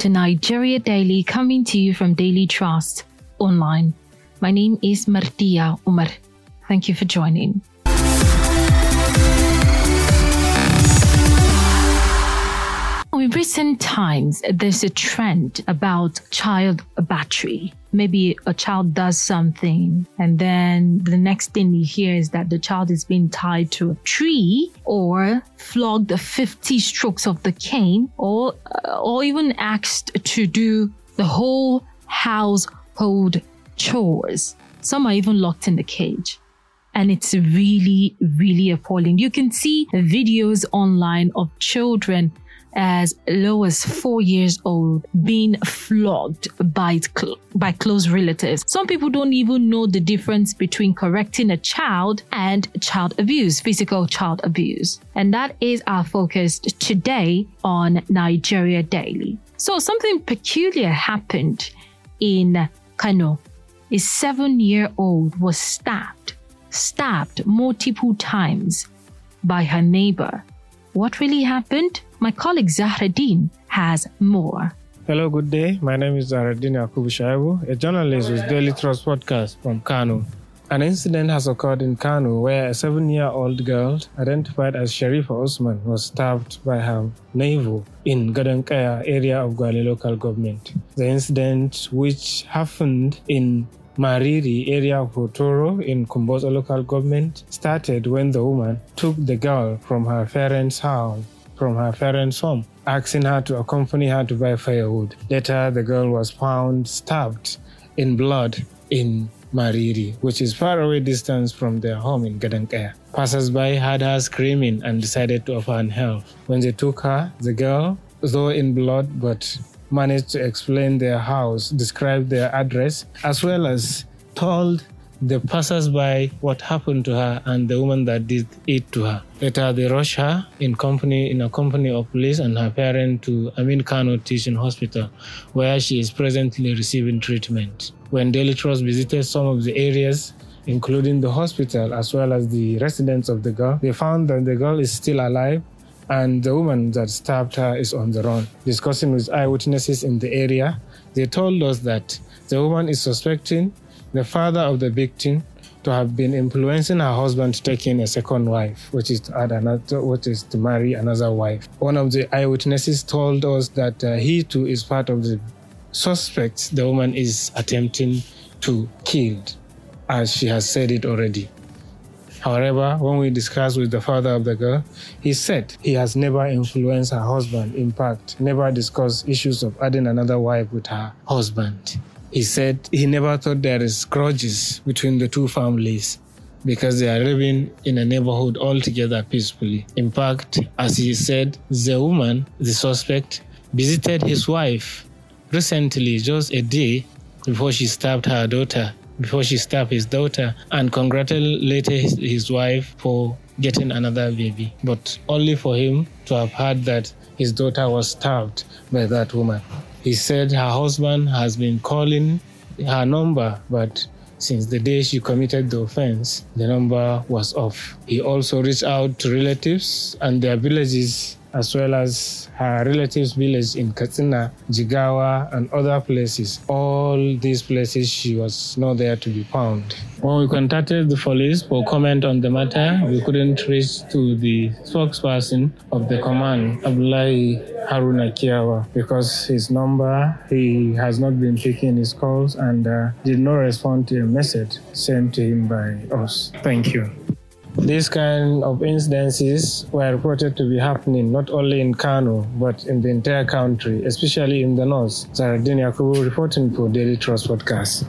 To Nigeria Daily, coming to you from Daily Trust online. My name is Martia Umar. Thank you for joining. In recent times, there's a trend about child battery. Maybe a child does something, and then the next thing you hear is that the child is being tied to a tree or flogged 50 strokes of the cane, or, uh, or even asked to do the whole household chores. Some are even locked in the cage and it's really, really appalling. You can see videos online of children as low as four years old being flogged by, by close relatives. Some people don't even know the difference between correcting a child and child abuse, physical child abuse. And that is our focus today on Nigeria Daily. So something peculiar happened in Kano. A seven year old was stabbed, stabbed multiple times by her neighbor. What really happened? My colleague Zahraddin has more. Hello, good day. My name is Zahraddin Yakubu a journalist with Daily Trust Podcast from Kano. An incident has occurred in Kano where a seven year old girl, identified as Sharifa Osman, was stabbed by her neighbor in Gadankaya area of Gwale local government. The incident, which happened in Mariri area of Hotoro in Kumbotso local government, started when the woman took the girl from her parents' house from her parents' home, asking her to accompany her to buy firewood. Later, the girl was found stabbed in blood in Mariri, which is far away distance from their home in Gadankaya. Passers-by heard her screaming and decided to offer her help. When they took her, the girl, though in blood, but managed to explain their house, describe their address, as well as told the passers-by what happened to her and the woman that did it to her. Later, they rushed her in company in a company of police and her parent to Aminu Kano Teaching Hospital, where she is presently receiving treatment. When Daily Trust visited some of the areas, including the hospital as well as the residence of the girl, they found that the girl is still alive and the woman that stabbed her is on the run. Discussing with eyewitnesses in the area, they told us that the woman is suspecting the father of the victim to have been influencing her husband taking a second wife, which is to add another, which is to marry another wife. One of the eyewitnesses told us that uh, he too is part of the suspects the woman is attempting to kill, as she has said it already. However, when we discussed with the father of the girl, he said he has never influenced her husband. In fact, never discussed issues of adding another wife with her husband. He said he never thought there is grudges between the two families because they are living in a neighborhood all together peacefully. In fact, as he said, the woman, the suspect, visited his wife recently, just a day before she stabbed her daughter, before she stabbed his daughter, and congratulated his, his wife for getting another baby, but only for him to have heard that his daughter was stabbed by that woman. He said her husband has been calling her number, but since the day she committed the offense, the number was off. He also reached out to relatives and their villages as well as her relatives' village in Katsina, Jigawa, and other places. All these places she was not there to be found. When we contacted the police for comment on the matter, we couldn't reach to the spokesperson of the command, Abdullahi Haruna Kiyawa, because his number, he has not been taking his calls and uh, did not respond to a message sent to him by us. Thank you. These kind of incidences were reported to be happening not only in Kano, but in the entire country, especially in the north. Zahraddin Yakubu reporting for Daily Trust Podcast.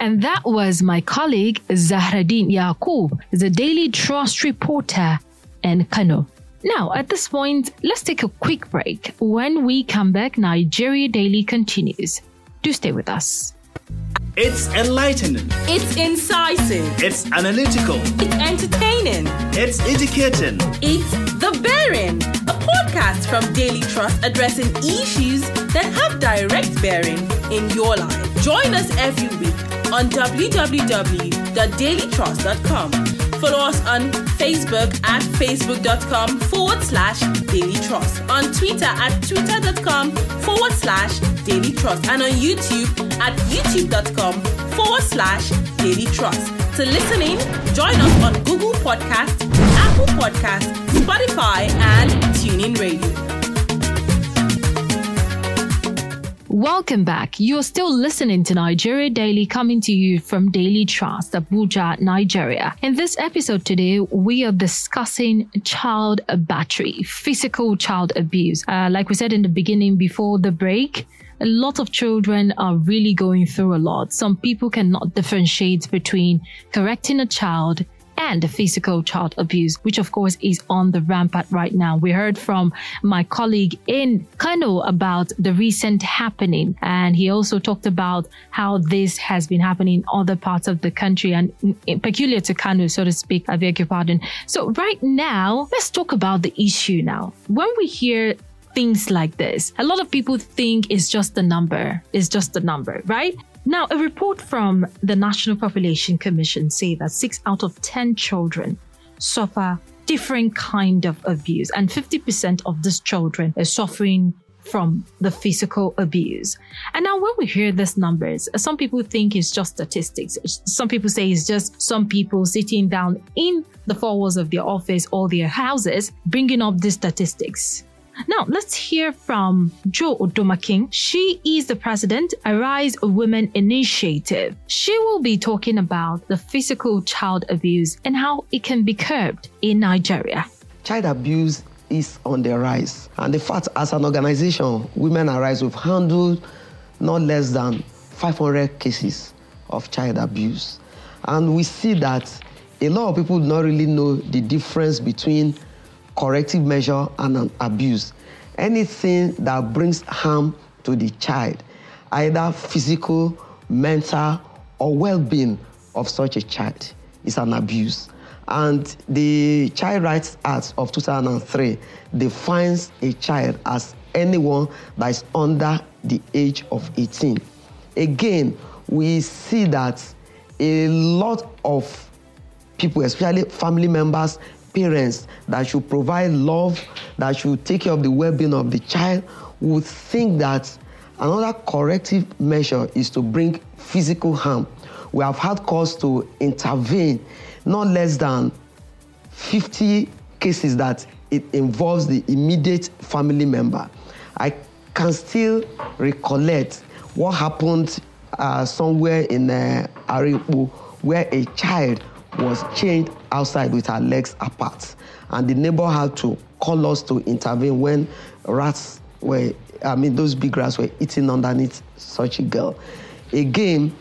And that was my colleague Zahraddin Yakub, the Daily Trust reporter in Kano. Now, at this point, let's take a quick break. When we come back, Nigeria Daily continues. Do stay with us. It's enlightening. It's incisive. It's analytical. It's entertaining. It's educating. It's The Bearing, a podcast from Daily Trust addressing issues that have direct bearing in your life. Join us every week on www.dailytrust.com Follow us on Facebook at facebook.com forward slash Daily Trust, on Twitter at twitter.com forward slash Daily Trust, and on YouTube at youtube.com forward slash Daily Trust. To listen in, join us on Google Podcast, Apple Podcast, Spotify, Welcome back. You're still listening to Nigeria Daily coming to you from Daily Trust, Abuja, Nigeria. In this episode today, we are discussing child battery, physical child abuse. Uh, like we said in the beginning before the break, a lot of children are really going through a lot. Some people cannot differentiate between correcting a child and physical child abuse, which of course is on the rampart right now. We heard from my colleague in Kano about the recent happening, and he also talked about how this has been happening in other parts of the country and peculiar to Kano, so to speak. I beg your pardon. So right now, let's talk about the issue now. When we hear things like this. A lot of people think it's just a number. It's just a number, right? Now, a report from the National Population Commission say that 6 out of 10 children suffer different kind of abuse and 50% of these children are suffering from the physical abuse. And now when we hear these numbers, some people think it's just statistics. Some people say it's just some people sitting down in the four walls of their office or their houses bringing up these statistics. Now, let's hear from Jo Odumakin. She is the president, Arise Women Initiative. She will be talking about the physical child abuse and how it can be curbed in Nigeria. Child abuse is on the rise. And the fact, as an organization, Women Arise, we've handled not less than 500 cases of child abuse. And we see that a lot of people do not really know the difference between corrective measure and an abuse. Anything that brings harm to the child, either physical, mental, or well being of such a child, is an abuse. And the Child Rights Act of 2003 defines a child as anyone that is under the age of 18. Again, we see that a lot of people, especially family members, parents that should provide love, that should take care of the well being of the child, would think that another corrective measure is to bring physical harm. We have had calls to intervene not less than 50 cases that it involves the immediate family member. I can still recollect what happened uh, somewhere in uh, Aripo where a child was chained outside with her legs apart. And the neighbor had to call us to intervene when rats were, I mean, those big rats were eating underneath such a girl. Again,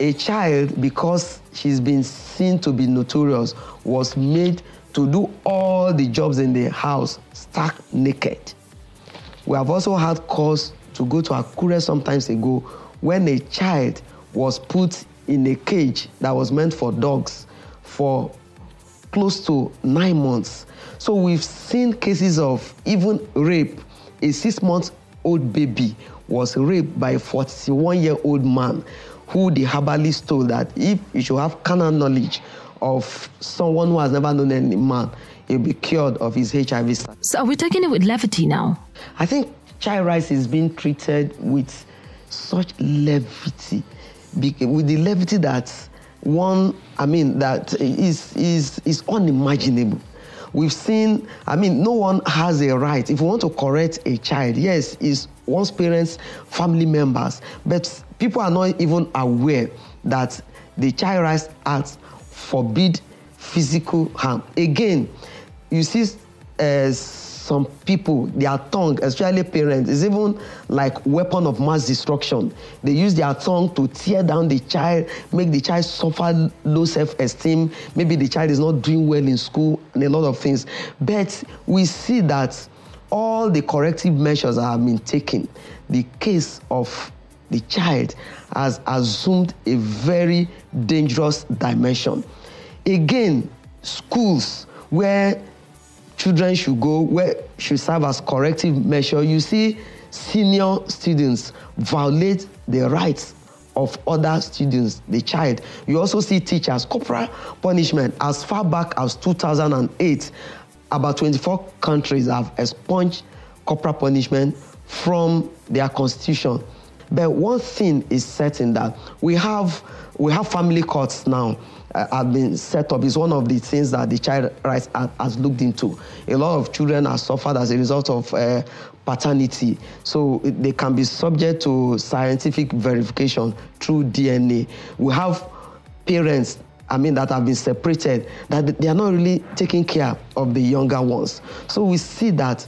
a child, because she's been seen to be notorious, was made to do all the jobs in the house stark naked. We have also had calls to go to Akure sometimes ago when a child was put in a cage that was meant for dogs for close to nine months. So we've seen cases of even rape. A six month old baby was raped by a 41 year old man who the herbalist told that if you should have carnal knowledge of someone who has never known any man, he'll be cured of his HIV. So are we taking it with levity now? I think child rights is being treated with such levity, with the levity that one, I mean, that is, is, is unimaginable. We've seen, I mean, no one has a right. If you want to correct a child, yes, it's one's parents, family members, but people are not even aware that the Child Rights Act forbid physical harm. Again, you see uh, some people, their tongue, especially parents, is even like weapon of mass destruction. They use their tongue to tear down the child, make the child suffer low self-esteem. Maybe the child is not doing well in school and a lot of things. But we see that all the corrective measures have been taken. The case of the child has assumed a very dangerous dimension. Again, schools where children should go where should serve as corrective measure you see senior students violate the rights of other students, the child. You also see teachers, corporal punishment as far back as 2008. About 24 countries have expunged corporal punishment from their constitution. But one thing is certain that we have we have family courts now uh, have been set up. It's one of the things that the child rights Act has looked into. A lot of children are suffered as a result of uh, paternity, so they can be subject to scientific verification through DNA. We have parents I mean, that have been separated, that they are not really taking care of the younger ones. So we see that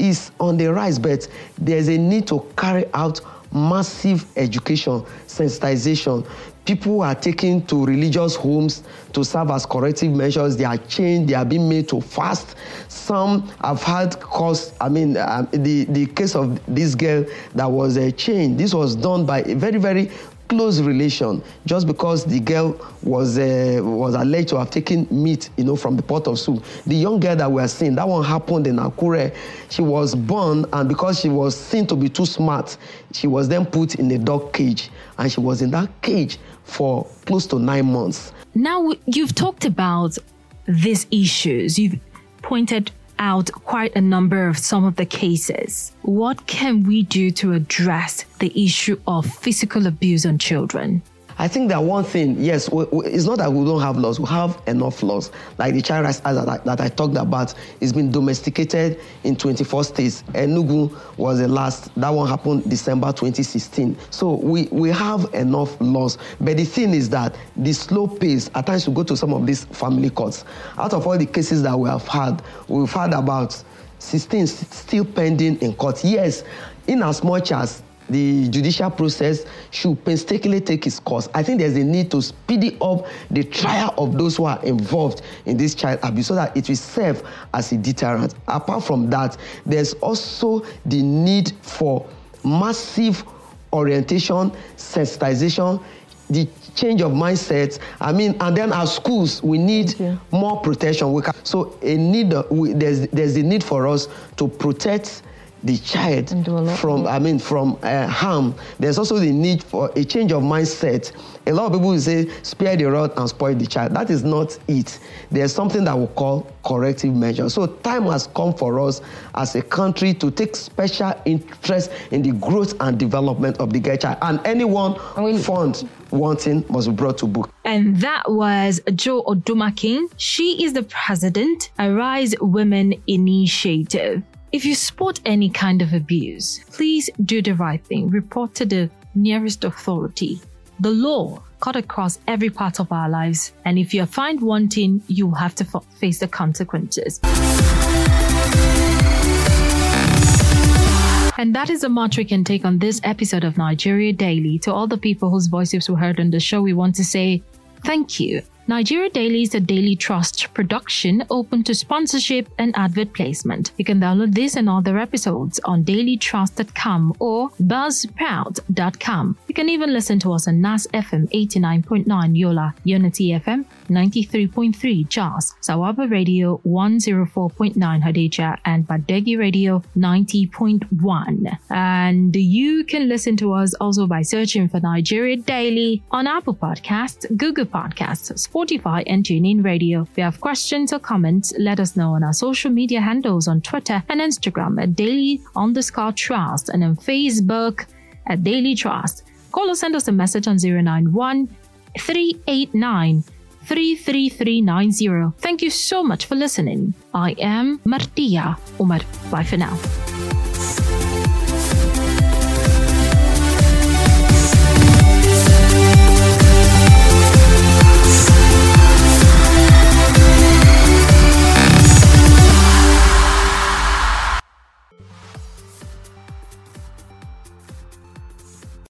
is on the rise, but there's a need to carry out massive education, sensitization. People are taken to religious homes to serve as corrective measures. They are chained, they are being made to fast. Some have had cause, I mean, um, the, the case of this girl that was uh, chained, this was done by a very, very close relation just because the girl was uh, was alleged to have taken meat, you know, from the pot of soup. The young girl that we are seeing, that one happened in Akure. She was born, and because she was seen to be too smart, she was then put in a dog cage, and she was in that cage for close to nine months. Now you've talked about these issues. You've pointed out quite a number of some of the cases. What can we do to address the issue of physical abuse on children? I think that one thing, yes, we, we, it's not that we don't have laws, we have enough laws. Like the Child Rights that, that, I talked about, it's been domesticated in 24 states. Enugu was the last, that one happened December 2016. So we, we have enough laws. But the thing is that the slow pace, at times we go to some of these family courts. Out of all the cases that we have had, we've had about 16 still pending in court. Yes, in as much as the judicial process should painstakingly take its course. I think there's a need to speed up the trial of those who are involved in this child abuse so that it will serve as a deterrent. Apart from that, there's also the need for massive orientation, sensitization, the change of mindset. I mean, and then our schools, we need more protection. We can, so a need, we, there's, there's a need for us to protect the child from I mean from uh, harm. There's also the need for a change of mindset. A lot of people will say spare the rod and spoil the child. That is not it. There's something that we call corrective measures. So time has come for us as a country to take special interest in the growth and development of the girl child. And anyone found wanting must be brought to book. And that was Jo Odumakin. She is the president, Arise Women Initiative. If you spot any kind of abuse, please do the right thing. Report to the nearest authority. The law cut across every part of our lives, and if you are found wanting, you will have to face the consequences. And that is the much we can take on this episode of Nigeria Daily. To all the people whose voices were heard on the show, we want to say thank you Nigeria Daily is a daily trust production open to sponsorship and advert placement. You can download this and other episodes on dailytrust.com or buzzsprout.com. You can even listen to us on NAS FM 89.9 Yola, Unity FM 93.3 Jos, Sawaba Radio 104.9 Hadejia, and Badeggi Radio 90.1. And you can listen to us also by searching for Nigeria Daily on Apple Podcasts, Google Podcasts, Spotify, and TuneIn Radio. If you have questions or comments, let us know on our social media handles on Twitter and Instagram at daily underscore trust and on Facebook at Daily Trust. Call or send us a message on 091 389 33390. Thank you so much for listening. I am Martia Umar. Bye for now.